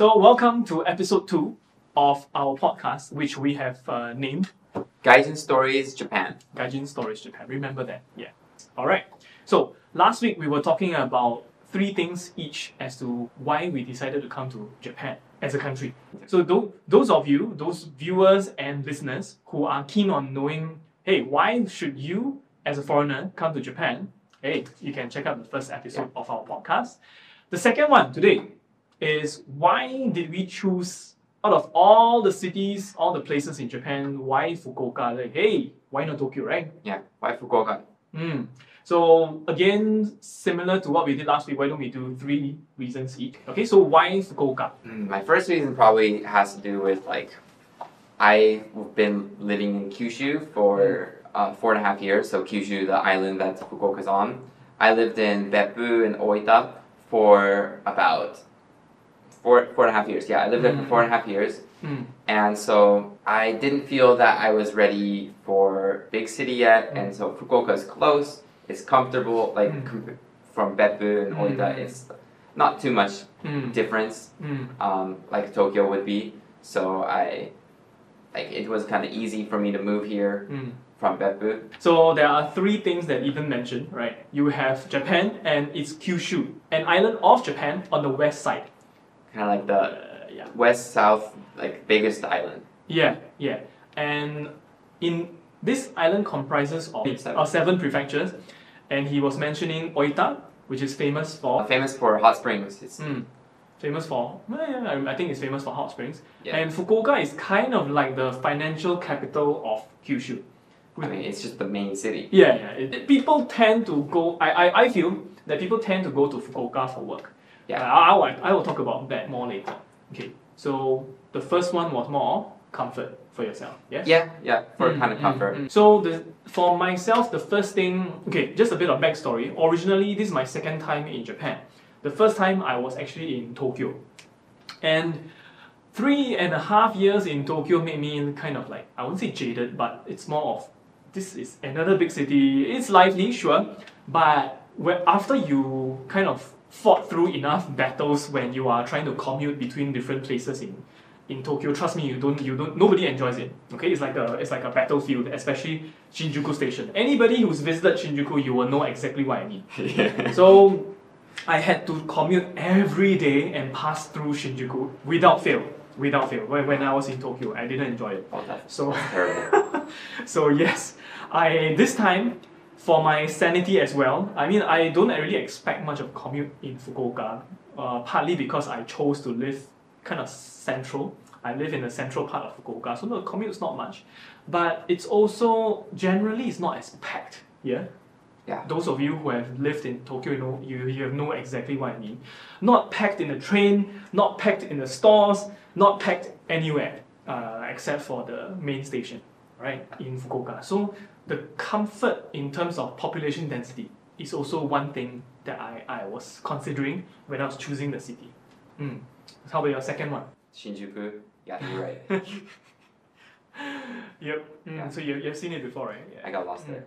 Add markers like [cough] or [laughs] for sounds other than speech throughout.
So, welcome to episode two of our podcast, which we have uh, named Gaijin Stories Japan. Gaijin Stories Japan. Remember that? Yeah. All right. So, last week we were talking about three things each as to why we decided to come to Japan as a country. So, tho- those of you, those viewers and listeners who are keen on knowing, hey, why should you, as a foreigner, come to Japan? Hey, you can check out the first episode of our podcast. The second one today is why did we choose out of all the cities, all the places in Japan, why Fukuoka? Like, hey, why not Tokyo, right? Yeah, why Fukuoka? Mm. So again, similar to what we did last week, why don't we do three reasons each? Okay, so why Fukuoka? Mm, My first reason probably has to do with like I've been living in Kyushu for uh, four and a half years. So Kyushu, the island that Fukuoka's on. I lived in Beppu and Oita for about four four and a half years. Yeah, I lived there for Mm. four and a half years. Mm. And so I didn't feel that I was ready for big city yet, and so Fukuoka is close, it's comfortable, like Mm. com- from Beppu and Oita, Mm. it's not too much Mm. difference, Mm. um, like Tokyo would be. So I, like, it was kind of easy for me to move here Mm. from Beppu. So there are three things that even mentioned, right? You have Japan and it's Kyushu, an island of Japan on the west side. Kind of like the Uh, yeah. west south, like biggest island. Yeah, yeah. And in this island comprises of Seven. of seven prefectures, and he was mentioning Oita, which is famous for Famous for hot springs. It's Mm. Famous for, well, yeah, I- think it's famous for hot springs. Yeah. And Fukuoka is kind of like the financial capital of Kyushu. I mean, it's just the main city. Yeah, yeah. It- people tend to go, I, I, I feel that people tend to go to Fukuoka for work. Yeah. I, I, will- I will talk about that more later. Okay, so the first one was more comfort for yourself. Yes? Yeah, yeah, for Mm, kind of mm, comfort. mm. So the for myself, the first thing, okay, just a bit of backstory. Originally, this is my second time in Japan. The first time I was actually in Tokyo, and three and a half years in Tokyo made me kind of like I wouldn't say jaded, but it's more of this is another big city. It's lively, sure, but when, after you kind of fought through enough battles when you are trying to commute between different places in in Tokyo, trust me, you don't you don't nobody enjoys it. Okay, it's like a it's like a battlefield, especially Shinjuku Station. Anybody who's visited Shinjuku, you will know exactly what I mean. yeah. [laughs] So I had to commute every day and pass through Shinjuku without fail. Without fail. When, when I was in Tokyo, I didn't enjoy it. Oh, So [laughs] so yes, I this time for my sanity as well. I mean, I don't really expect much of commute in Fukuoka. Uh, partly because I chose to live kind of central. I live in the central part of Fukuoka, so the commute is not much. But it's also generally it's not as packed. Yeah. Yeah. Those of you who have lived in Tokyo, you know you, you have know exactly what I mean. Not packed in the train, not packed in the stores, not packed anywhere uh, except for the main station, right, in Fukuoka. So the comfort in terms of population density is also one thing that I, I was considering when I was choosing the city. Mm. How about your second one? Shinjuku. Yeah, you're right. [laughs] Yep. Mm, Yeah. So you, you've seen it before, right? Yeah. I got lost there.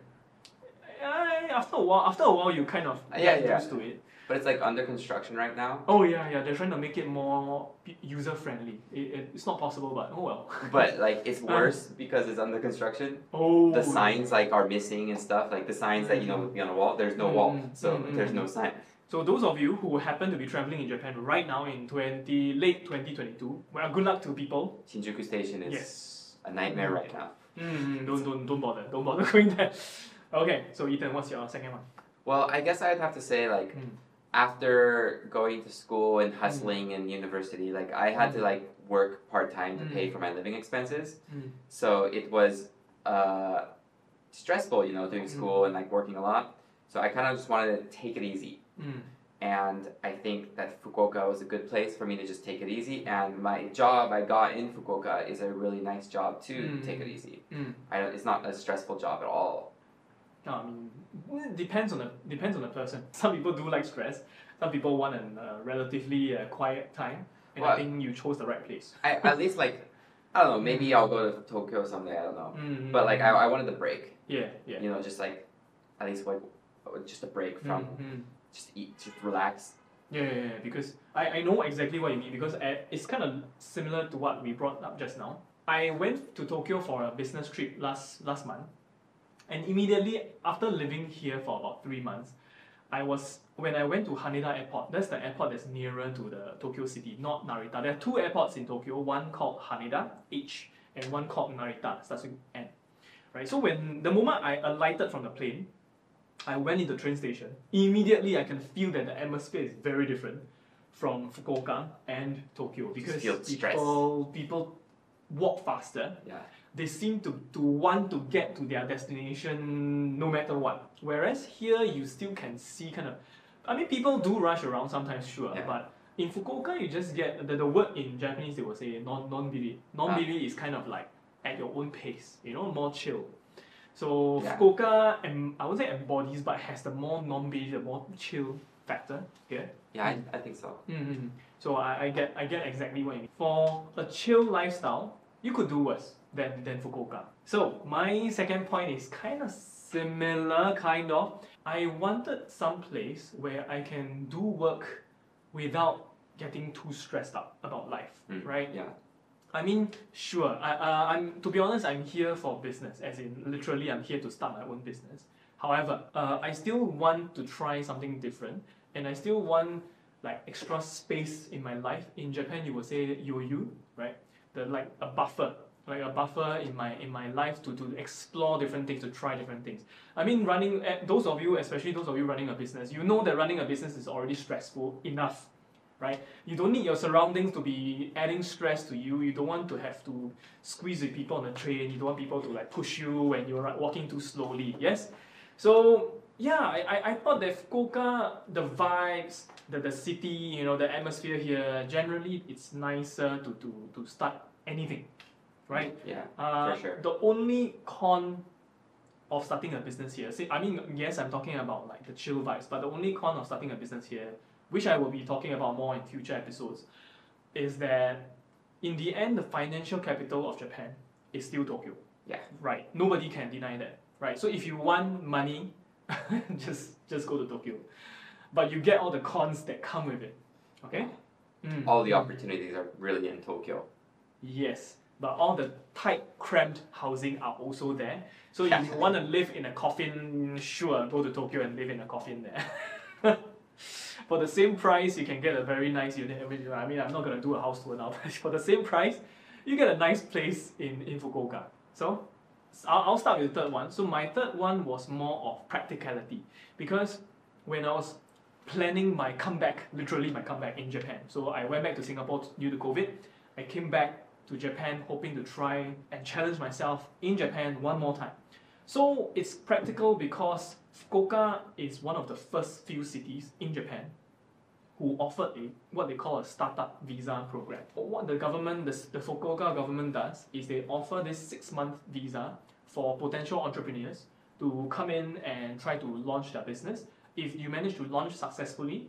Uh, after a while, after a while, you kind of Uh, yeah, get yeah. used to it. But it's like under construction right now. Oh yeah, yeah. They're trying to make it more user friendly. It, it, it's not possible, but oh well. But like it's [laughs] worse because it's under construction. oh. The signs like are missing and stuff. Like the signs that you know would be on a wall. There's no wall, Mm, so mm, there's mm. no sign. So those of you who happen to be traveling in Japan right now in twenty late twenty twenty two, well, good luck to people. Shinjuku Station is Yes. a nightmare right now. Mm, don't don't don't bother. Don't bother [laughs] going there. Okay. So Ethan, what's your second one? Well, I guess I'd have to say like Mm. After going to school and hustling in university, like I had to Mm. like work part time to pay Mm. for my living expenses. Mm. So it was uh, stressful, you know, doing Mm. school and like working a lot. So I kind of just wanted to take it easy. Mm. and I think that Fukuoka was a good place for me to just take it easy. And my job I got in Fukuoka is a really nice job to Mm. take it easy. Mm. I don't, it's not a stressful job at all. No, I mean, it depends on the depends on the person. [laughs] Some people do like stress. Some people want a uh, relatively uh, quiet time, and I think you chose the right place. I, at least like I don't know. [laughs] Maybe I'll go to Tokyo someday. I don't know. Mm. But like I, I wanted the break. yeah, yeah. You know, just like at least like just a break from Mm, mm. just eat, just relax. Yeah, yeah, yeah, because I, I know exactly what you mean because uh, it's kind of similar to what we brought up just now. I went to Tokyo for a business trip last last month, and immediately after living here for about three months, I was when I went to Haneda Airport. That's the airport that's nearer to the Tokyo city, not Narita. There are two airports in Tokyo. One called Haneda H, and one called Narita, starts with N. Right. So when the moment I alighted from the plane, I went into the train station. Immediately, I can feel that the atmosphere is very different from Fukuoka and Tokyo because feel stress. people people walk faster. Yeah. They seem to, to want to get to their destination no matter what. Whereas here, you still can see kind of. I mean, people do rush around sometimes, sure, Yeah. but in Fukuoka, you just get the, the word in Japanese. They will say non non biri. Non biri is kind of like at your own pace. You know, more chill. So Yeah. Fukuoka, em, I would say embodies, but has the more non-biri, the more chill factor. Yeah. Yeah, I, I think so. Mm-hmm. So I, I get I get exactly what you mean. For a chill lifestyle, you could do worse than, than Fukuoka. So my second point is kind of similar, kind of. I wanted some place where I can do work without getting too stressed out about life, Mm, right? Yeah. I mean, sure. I, uh, I'm to be honest, I'm here for business, as in literally, I'm here to start my own business. However, uh, I still want to try something different, and I still want like extra space in my life. In Japan, you would say yoyu, right? The like a buffer, like a buffer in my in my life to to explore different things, to try different things. I mean, running. eh, Those of you, especially those of you running a business, you know that running a business is already stressful enough right? You don't need your surroundings to be adding stress to you. You don't want to have to squeeze with people on the train. You don't want people to like push you when you're walking too slowly. Yes. So yeah, I, I, I thought that Fukuoka, the vibes, the, the city, you know, the atmosphere here, generally it's nicer to, to, to start anything, right? Yeah. Uh, For sure. The only con of starting a business here, see, I mean, yes, I'm talking about like the chill vibes, but the only con of starting a business here, which I will be talking about more in future episodes, is that in the end, the financial capital of Japan is still Tokyo. Yeah. Right. Nobody can deny that. Right. So if you want money, [laughs] just just go to Tokyo, but you get all the cons that come with it. Okay. Mm. All the opportunities are really in Tokyo. Yes, but all the tight, cramped housing are also there. So if you [laughs] want to live in a coffin, sure, go to Tokyo and live in a coffin there. [laughs] for the same price, you can get a very nice unit. I mean, I'm not going to do a house tour now, but for the same price, you get a nice place in, in Fukuoka. So I'll, I'll start with the third one. So my third one was more of practicality because when I was planning my comeback, literally my comeback in Japan. So I went back to Singapore due to COVID. I came back to Japan hoping to try and challenge myself in Japan one more time. So it's practical because Fukuoka is one of the first few cities in Japan who offered a what they call a startup visa program. What the government, the, the Fukuoka government does is they offer this six month visa for potential entrepreneurs to come in and try to launch their business. If you manage to launch successfully,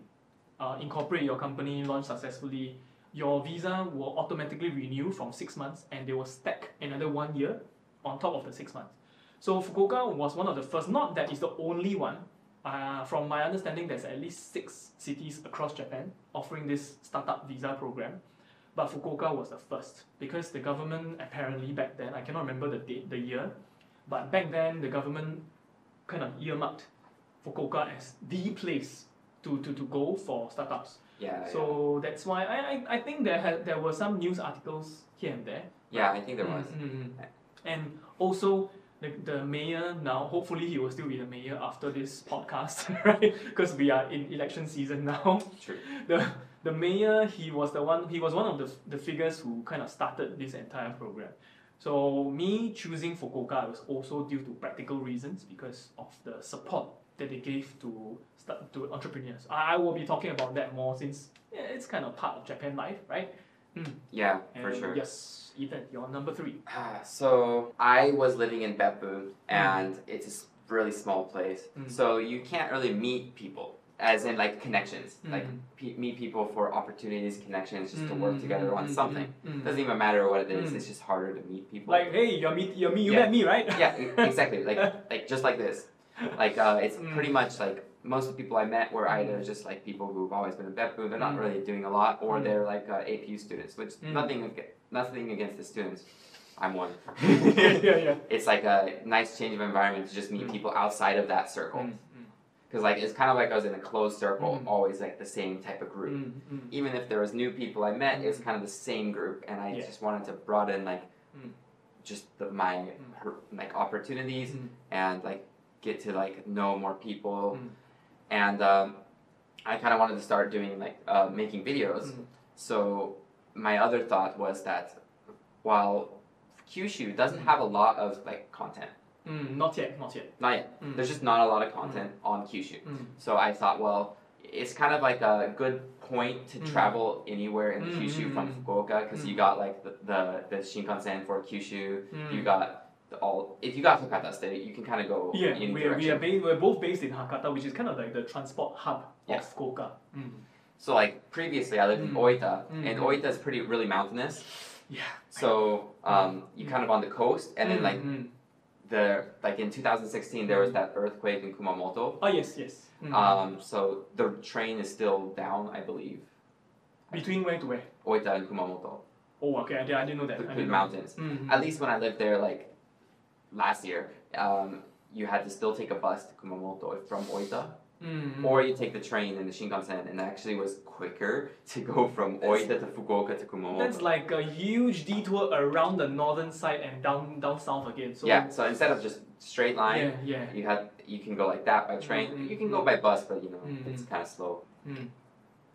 uh, incorporate your company, launch successfully, your visa will automatically renew from six months and they will stack another one year on top of the six months. So Fukuoka was one of the first, not that it's the only one. Uh, from my understanding, there's at least six cities across Japan offering this startup visa program. But Fukuoka was the first because the government apparently back then, I cannot remember the date, the year, but back then the government kind of earmarked Fukuoka as the place to, to, to go for startups. Yeah. So that's why I, I, I think there had there were some news articles here and there. yeah. yeah, I think there was. Mm, mm, mm. And also the, the mayor now, hopefully he will still be the mayor after this podcast, [laughs] right? Because we are in election season now. True. The the mayor, he was the one he was one of the, the figures who kind of started this entire program. So me choosing Fukuoka was also due to practical reasons because of the support that they gave to start, to entrepreneurs. I will be talking about that more since it's kind of part of Japan life, right? Mm. Yeah, for sure. Yes, Ethan, you're number three. [sighs] So I was living in Beppu, and it's a really small place. Mm. So you can't really meet people, as in like connections, like Mm. pe- meet people for opportunities, connections, just to Mm, work mm, together mm, on mm, something. mm, mm. Doesn't even matter what it is. Mm. It's just harder to meet people. Like, hey, you're me, you're me, you Yeah. met me, right? yeah, exactly. [laughs] Like like just like this. Like uh, it's Mm. pretty much like most of the people I met were either just like people who've always been in Beppu, they're not Mm. really doing a lot, or Mm. they're like uh, APU students, which Mm. nothing nothing against the students. I'm one. [laughs] yeah, yeah, [laughs] it's like a nice change of environment to just meet Mm. people outside of that circle. Mm, mm, Because like it's kind of like I was in a closed circle, Mm. always like the same type of group. mm, mm. Even if there was new people I met, it was kind of the same group, and I Yeah. just wanted to broaden like Mm. just the, my Mm. her, like opportunities Mm. and like get to like know more people, Mm. And um, I kind of wanted to start doing like uh, making videos. Mm. So my other thought was that while Kyushu doesn't have a lot of like content, Mm, not yet, not yet. not yet. Mm. There's just not a lot of content on Kyushu. Mm. So I thought, well, it's kind of like a good point to Mm. travel anywhere in Mm, Kyushu mm, from mm. Fukuoka because Mm. you got like the, the, the Shinkansen for Kyushu. Mm. You got the all. If you got Hakata State, you can kind of go Yeah, any we, direction. we are ba- we're both based in Hakata, which is kind of like the transport hub Yeah. of Fukuoka. Mm. So like previously, I lived in Mm. Oita, Mm. and Oita is pretty really mountainous. Yeah. So um, you kind of on the coast, and then like Mm. the like in 2016 there was that earthquake in Kumamoto. Oh yes, yes. Mm. Um, so the train is still down, I believe. Between where to where? Oita and Kumamoto, Oh, okay. I, did, I didn't know that. the know. mountains. Mm. At least when I lived there, like last year, um, you had to still take a bus to Kumamoto from Oita, Mm. or you take the train in the Shinkansen, and it actually was quicker [laughs] to go from Oita to Fukuoka to Kumamoto. That's like a huge detour around the northern side and down down south again. So yeah, so instead of just straight line, yeah, yeah. you had you can go like that by train. Mm, You can go by bus, but you know Mm, it's kind of slow. Mm.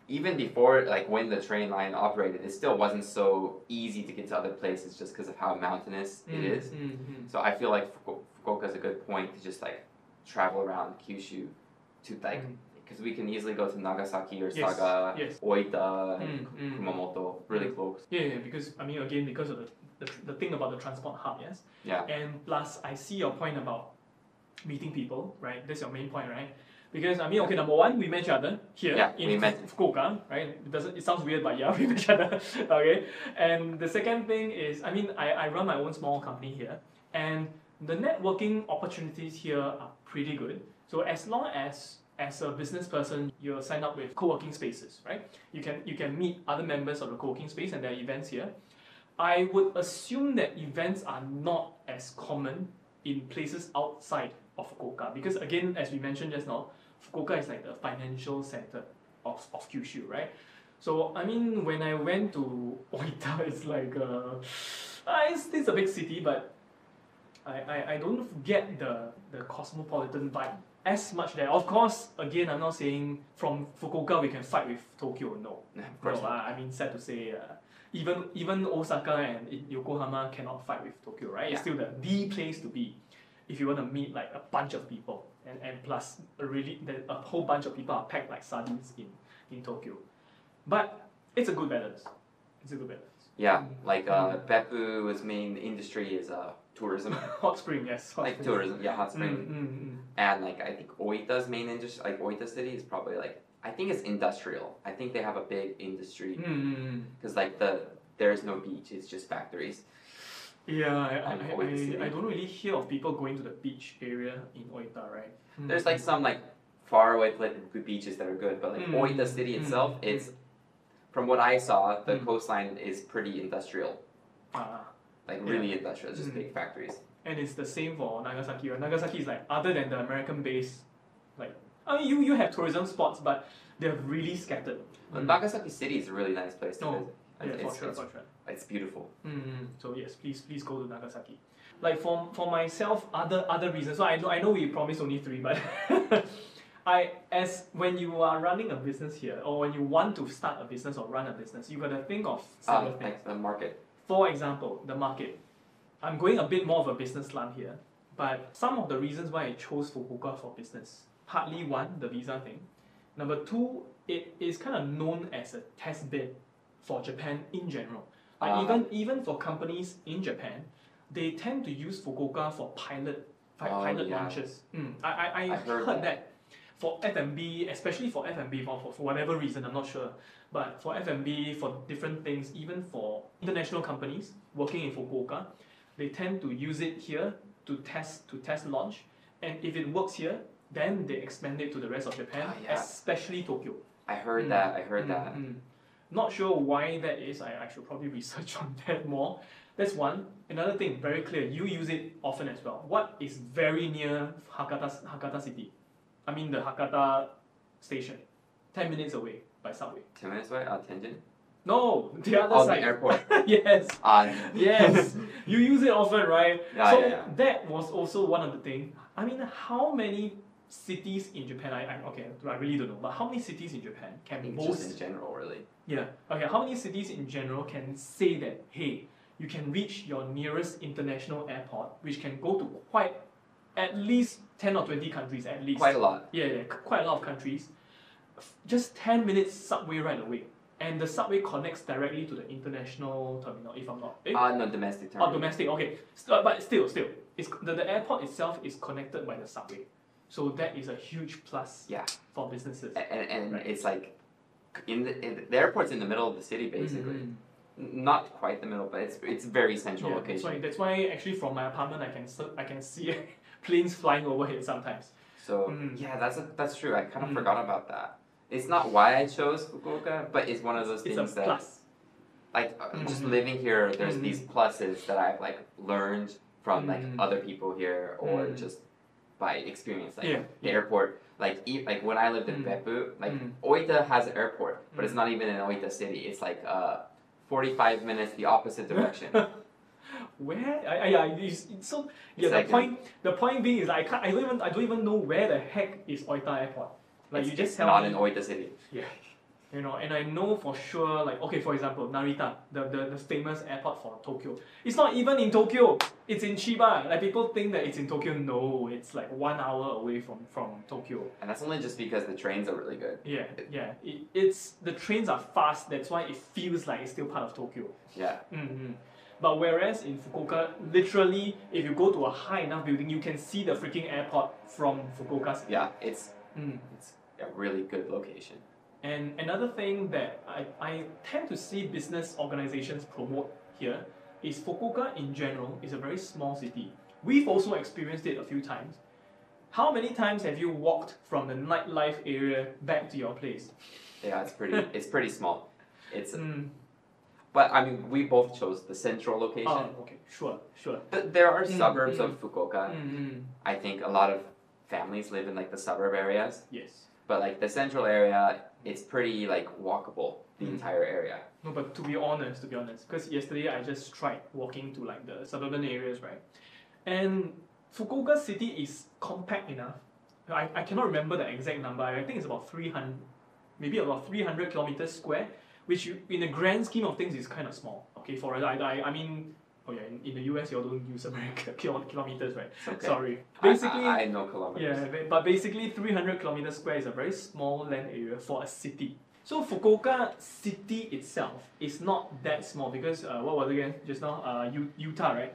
Even before, like when the train line operated, it still wasn't so easy to get to other places just because of how mountainous it Mm, is. mm, mm. So I feel like Fukuoka is a good point to just like travel around Kyushu to like Mm. because we can easily go to Nagasaki or Yes, Saga, yes. Oita, and Mm, mm. Kumamoto, really Mm. close. Yeah, yeah, because I mean again because of the, the the thing about the transport hub, yes. Yeah. And plus, I see your point about meeting people, right? That's your main point, right? Because I mean, okay, number one, we met each other here Yeah, in. Fukuoka, right? It doesn't. It sounds weird, but yeah, [laughs] we met each other. okay. And the second thing is, I mean, I, I run my own small company here, and the networking opportunities here are pretty good. So as long as as a business person, you're signed up with co-working spaces, right? You can you can meet other members of the co-working space and there are events here. I would assume that events are not as common in places outside of Fukuoka because again, as we mentioned just now, Fukuoka is like the financial center of, of Kyushu, right? So I mean, when I went to [laughs] Oita, it's like uh, uh, it's, it's a big city, but I, I, I don't get the, the cosmopolitan vibe as much there. Of course, again, I'm not saying from Fukuoka we can fight with Tokyo. No, [laughs] Of course no. I I mean, sad to say, uh, even even Osaka and Yokohama cannot fight with Tokyo, right? It's still the, the place to be if you want to meet like a bunch of people, and, and plus a really the, a whole bunch of people are packed like sardines in in Tokyo. But it's a good balance. It's a good balance. Yeah, like uh, Beppu's main industry is uh, tourism, [laughs] Hot spring, yes. Hot like spring. tourism, yeah, hot Mm, spring. mm, mm. And like I think Oita's main industry, like Oita City, is probably like I think it's industrial. I think they have a big industry Mm, mm, mm. because like the there's no beach, it's just factories. Yeah, I, I, I, I, I don't really hear of people going to the beach area in Oita, right? Mm. There's like some like far away good beaches that are good, but like Mm, Oita City mm, itself, mm. it's from what I saw, the Mm. coastline is pretty industrial, Ah, like Yeah. really industrial, just Mm. big factories. and it's the same for Nagasaki. Right? Nagasaki is like other than the American base, like I mean you you have tourism spots, but they're really scattered. But Mm. Nagasaki City is a really nice place to Oh, visit. Yeah, It's, for sure, it's, for sure. it's beautiful. Mm, so yes, please please go to Nagasaki. Like for for myself, other other reasons. So I know I know we promised only three, but [laughs] I as when you are running a business here, or when you want to start a business or run a business, you gotta think of several Um, things. the market. For example, the market. I'm going a bit more of a business slant here, but some of the reasons why I chose Fukuoka for business. Partly one, the visa thing. Number two, it is kind of known as a test bed for Japan in general. Like Ah. even even for companies in Japan, they tend to use Fukuoka for pilot Oh, pilot yeah. launches. Mm, I, I, I, I heard heard, that. that. for F&B, especially for F&B, for, for, for whatever reason, I'm not sure. But for F&B, for different things, even for international companies working in Fukuoka, they tend to use it here to test to test launch. And if it works here, then they expand it to the rest of Japan, Ah, yeah. especially Tokyo. I heard Mm. that. I heard Mm, that. Not sure why that is. I, I should probably [laughs] research on that more. That's one. Another thing, very clear. You use it often as well. What is very near Hakata Hakata City? I mean the Hakata station, ten minutes away by subway. Ten minutes away. Uh, Tenjin. No, [laughs] the other Oh, the airport. [laughs] yes, Uh, yes. you use it often, right? Yeah, so yeah, yeah. that was also one of the things. I mean, how many cities in Japan? I, I okay, I really don't know. But how many cities in Japan can just in general, really. yeah. Okay. How many cities in general can say that hey, you can reach your nearest international airport, which can go to quite at least ten or twenty countries at least. Quite a lot. Yeah, yeah, quite a lot of countries. Just ten minutes subway right away, and the subway connects directly to the international terminal. If I'm not, eh? Uh, no, domestic term. oh, domestic. Okay, St- but still, still, it's the, the airport itself is connected by the subway, so that is a huge plus. Yeah. For businesses. And, and, Right. it's like, in the, in the airport's in the middle of the city, basically. Mhm. Not quite the middle, but it's it's very central Yeah, location. That's why, that's why actually from my apartment I can I can see [laughs] planes flying overhead sometimes. So Mm. yeah, that's a, that's true. I kind of Mm. forgot about that. It's not why I chose Fukuoka, but it's one of those It's things a that plus. like uh, just Mhm. living here. There's Mhm. these pluses that I've like learned from like Mm. other people here or Mm. just by experience. Like Yeah, the yeah. airport, like e- like when I lived in Mm. Beppu, like Mm. Oita has an airport, but it's Mm. not even in Oita city. It's like uh, 45 minutes the opposite direction. [laughs] Where I, I, yeah, it's, it's so yeah. It's the like a- point the point being is I can't I don't even I don't even know where the heck is Oita Airport. Like it's, you just it's tell not me, in Oita city. yeah. You know, and I know for sure, like okay, for example, Narita, the, the, the famous airport for Tokyo. It's not even in Tokyo. It's in Chiba. Like people think that it's in Tokyo. No, it's like one hour away from from Tokyo. And that's only just because the trains are really good. Yeah, yeah. It, it's the trains are fast. That's why it feels like it's still part of Tokyo. Yeah. hmm But whereas in Fukuoka, literally, if you go to a high enough building, you can see the freaking airport from Fukuoka. Yeah, it's Mm. it's a really good location. And another thing that I, I tend to see business organizations promote here is Fukuoka in general is a very small city. We've also experienced it a few times. How many times have you walked from the nightlife area back to your place? Yeah, it's pretty [laughs] it's pretty small. It's Mm. but I mean we both chose the central location. Oh, okay, sure, sure. Th- There are Mm, suburbs mm. of Fukuoka. Mm-hmm. I think a lot of families live in like the suburb areas, Yes. but like the central area, it's pretty like walkable the Mm. entire area. No, but to be honest, to be honest, because yesterday I just tried walking to like the suburban areas, right? And Fukuoka city is compact enough. I, I cannot remember the exact number. I think it's about 300, maybe about 300 kilometers square, which you, in the grand scheme of things is kind of small. Okay, for I, I, I mean, oh yeah, in, in the US, you all don't use American [laughs] kilo- kilometers, right? Okay. Sorry. Basically, I, I know kilometers. yeah, but basically 300 kilometers square is a very small land area for a city. So Fukuoka city itself is not that small because uh, what was it again just now? Uh, U- Utah, right?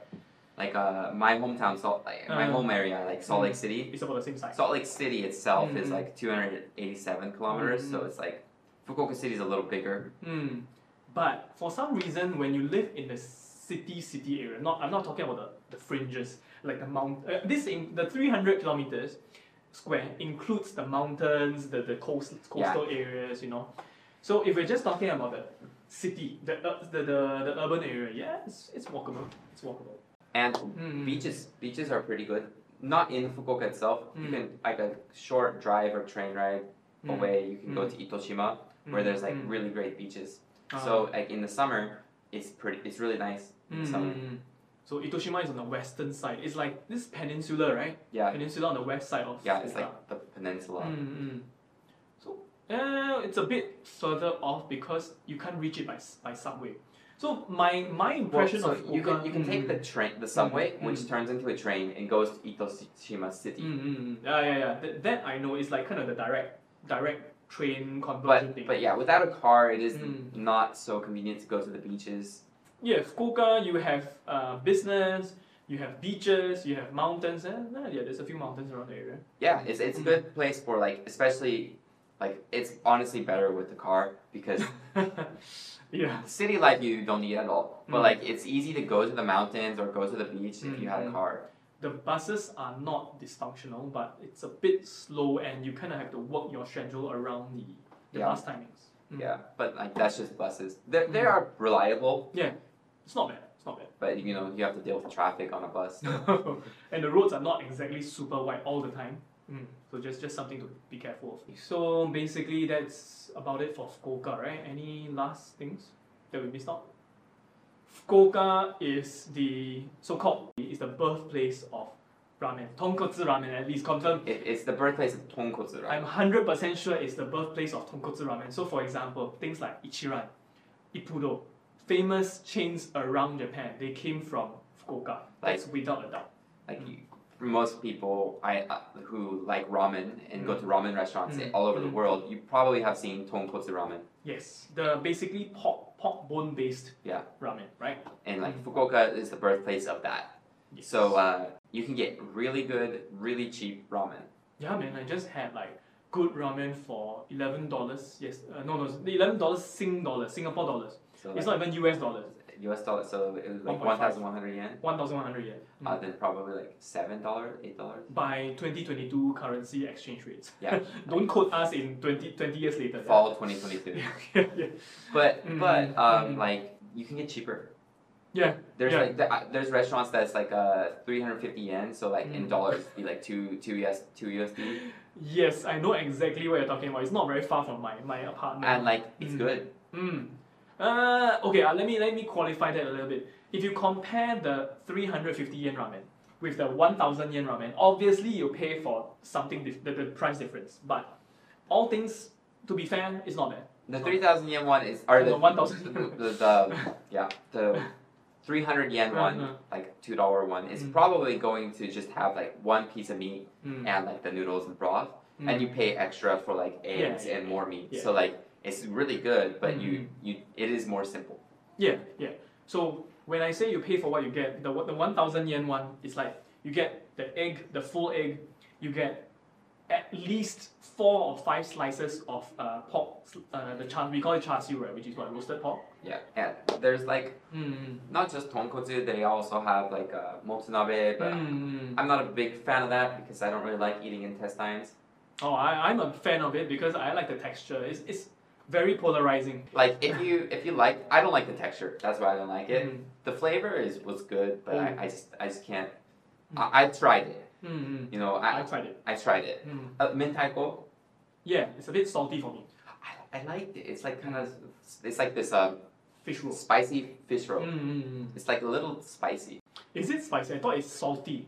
Like uh, my hometown, Salt, like my Uh, home area, like Salt Lake mm. City. It's about the same size. Salt Lake City itself is Mm. like 287 kilometers, so Mm. it's like Fukuoka City is a little bigger. Mm. But for some reason, when you live in the city city area, not I'm not talking about the, the fringes like the mount. Uh, this in the 300 kilometers square includes the mountains, the the coast coastal areas, you know. So if we're just talking about the city, the uh, the, the, the urban area, yeah, it's, it's walkable. It's walkable. And Mm. beaches, beaches are pretty good. Not in Fukuoka itself. You Mm. can like a short drive or train ride Mm. away. You can go Mm. to Itoshima where Mm, there's like mm. really great beaches. Ah. So like in the summer, it's pretty. It's really nice the Mm, summer. mm, mm. So Itoshima is on the western side. It's like this peninsula, right? Yeah, Peninsula on the west side of yeah. It's Fukuoka. like the peninsula. Mm, mm. So uh, it's a bit further off because you can't reach it by by subway. So my my Well, impression so of you can you can take the train, the subway, Mm, which mm. turns into a train and goes to Itoshima City. Mm. Yeah, yeah, yeah. That, that I know is like kind of the direct direct train conversion But thing. but yeah, without a car, it is not so convenient to go to the beaches. Yeah, Fukuoka, you have uh, business, you have beaches, you have mountains, and uh, yeah, there's a few mountains around the area. Yeah, it's it's a Mm. good place for like especially like it's honestly better with the car because [laughs] yeah. city life you don't need at all. But Mm. like it's easy to go to the mountains or go to the beach if you had a Mm, mm. car. the buses are not dysfunctional, but it's a bit slow, and you kind of have to work your schedule around the, the Yeah. bus timings. Mm. Yeah, but like that's just buses. They they Mm. are reliable, Yeah, it's not bad. It's not bad. but you know you have to deal with traffic on a bus. [laughs] and the roads are not exactly super wide all the time. Mm. So just just something to be careful of. So basically that's about it for Fukuoka, right? Any last things that we missed out? Fukuoka is the so-called is the birthplace of ramen. Tonkotsu ramen at least confirmed. It, it's the birthplace of tonkotsu, right? I'm hundred percent sure it's the birthplace of tonkotsu ramen. So for example, things like Ichiran, Ippudo, famous chains around Japan, they came from Fukuoka. That's without a doubt. Like you, most people, I uh, who like ramen and go to ramen restaurants Mm. all over the Mm. world, you probably have seen tonkotsu ramen. Yes, the basically pork pork bone based Yeah. ramen, right? And like Mm. Fukuoka is the birthplace of that. Yes. So uh, you can get really good, really cheap ramen. yeah, man, I just had like good ramen for eleven dollars. Yes, uh, no, no, eleven dollars Sing dollars, Singapore dollars. So It's like, not even US dollars. US dollars, so it was like 1.5. one thousand one hundred yen. One thousand one hundred yen. Mm. Uh, then probably like seven dollars, eight dollars. By 2022 currency exchange rates. Yeah. [laughs] Don't quote us in 20, 20 years later. Fall twenty twenty two. [laughs] yeah, yeah. But Mm, but um mm. like you can get cheaper. Yeah, There's Yeah. like the, uh, there's restaurants that's like uh 350 yen, so like in Mm. dollars it'd be like two two US two USD, Yes, I know exactly what you're talking about. It's not very far from my, my apartment. and like it's Mm. good. Mm. Uh, okay, uh, let me let me qualify that a little bit. If you compare the 350 yen ramen with the 1000 yen ramen, obviously you pay for something dif- the, the price difference. But all things to be fair, it's not bad. The 3,000 yen one is or The the 1000 the, the, the yeah the 300 yen one Uh-huh. like two dollar one is Mm. probably going to just have like one piece of meat Mm. and like the noodles and broth, Mm. and you pay extra for like eggs yeah, and more meat. yeah. So like it's really good, but you Mhm. you it is more simple. Yeah, yeah. So when I say you pay for what you get, the the one thousand yen one is like you get the egg, the full egg, you get at least four or five slices of uh, pork, uh, the char we call it char siu, right? Which is what roasted pork. Yeah, and there's like Mm. not just tonkotsu, they also have like uh, motsunabe, but Mm. I'm not a big fan of that because I don't really like eating intestines. Oh, I, I'm a fan of it because I like the texture. It's, it's very polarizing. Like if you if you like, I don't like the texture. That's why I don't like it. Mm. The flavor is was good, but Mm. I, I just I just can't. Mm. I, I tried it. Mm. You know, I I tried it. I tried it. Mm. Uh, mentaiko, Yeah, it's a bit salty for me. I, I liked it. It's like kind of it's like this um Fish roe. spicy fish roe. It's like a little spicy. Is it spicy? I thought it's salty.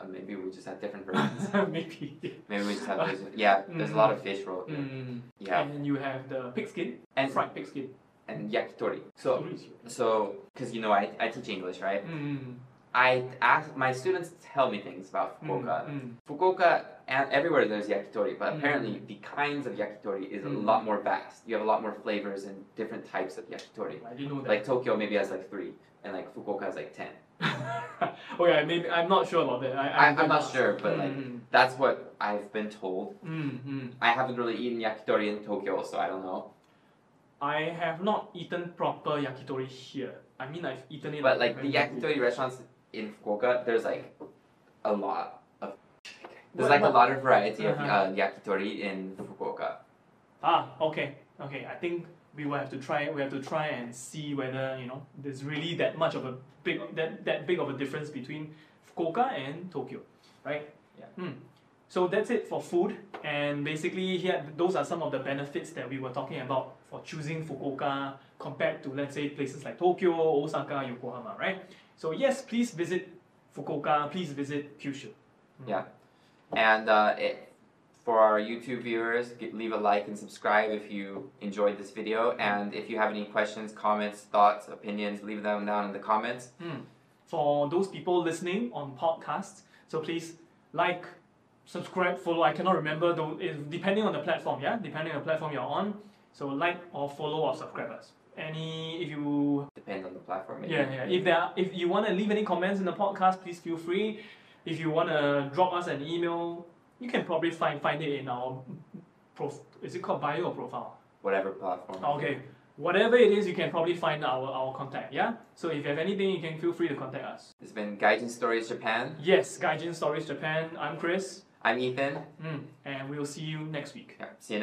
Uh, maybe we just have different [laughs] versions. [laughs] Maybe. maybe we just have. [laughs] Yeah, there's a lot of fish roe. Here. Mm. Yeah, And you have the pig skin, and fried pig skin. and yakitori. So so because you know I, I teach English, right? Mm. I ask my students tell me things about Fukuoka. Fukuoka and everywhere there's yakitori, but apparently the kinds of yakitori is a lot more vast. You have a lot more flavors and different types of yakitori. I didn't know that. Like Tokyo maybe has like three, and like Fukuoka has like ten. [laughs] okay, maybe I'm not sure about that. I, I'm not sure, but like Mm. that's what I've been told. Mm, mm. I haven't really eaten yakitori in Tokyo, so I don't know. I have not eaten proper yakitori here. I mean, I've eaten it. But like the yakitori restaurants in Fukuoka, there's like a lot of there's What- like a lot of variety of Uh-huh. uh, yakitori in Fukuoka. Ah, okay, okay. I think we will have to try. We have to try and see whether you know there's really that much of a big that that big of a difference between Fukuoka and Tokyo, right? Yeah. Hmm. So that's it for food, and basically here those are some of the benefits that we were talking about for choosing Fukuoka compared to let's say places like Tokyo, Osaka, Yokohama, right? So yes, please visit Fukuoka. Please visit Kyushu. Hmm. Yeah. And uh, it, for our YouTube viewers, get, leave a like and subscribe if you enjoyed this video. And if you have any questions, comments, thoughts, opinions, leave them down in the comments. Hmm. For those people listening on podcasts, so please like, subscribe, follow. I cannot remember though. Depending on the platform, yeah, depending on the platform you're on. So like or follow or subscribe us. Any if you Depends on the platform. Maybe. yeah yeah if there are, if you want to leave any comments in the podcast, please feel free. If you want to drop us an email, you can probably find find it in our prof. Is it called bio or profile? Whatever platform. Okay. whatever it is, you can probably find our, our contact. Yeah. So if you have anything, you can feel free to contact us. It's been Gaijin Stories Japan. Yes, Gaijin Stories Japan. I'm Chris, I'm Ethan. Mm, and we'll see you next week. Yeah, see you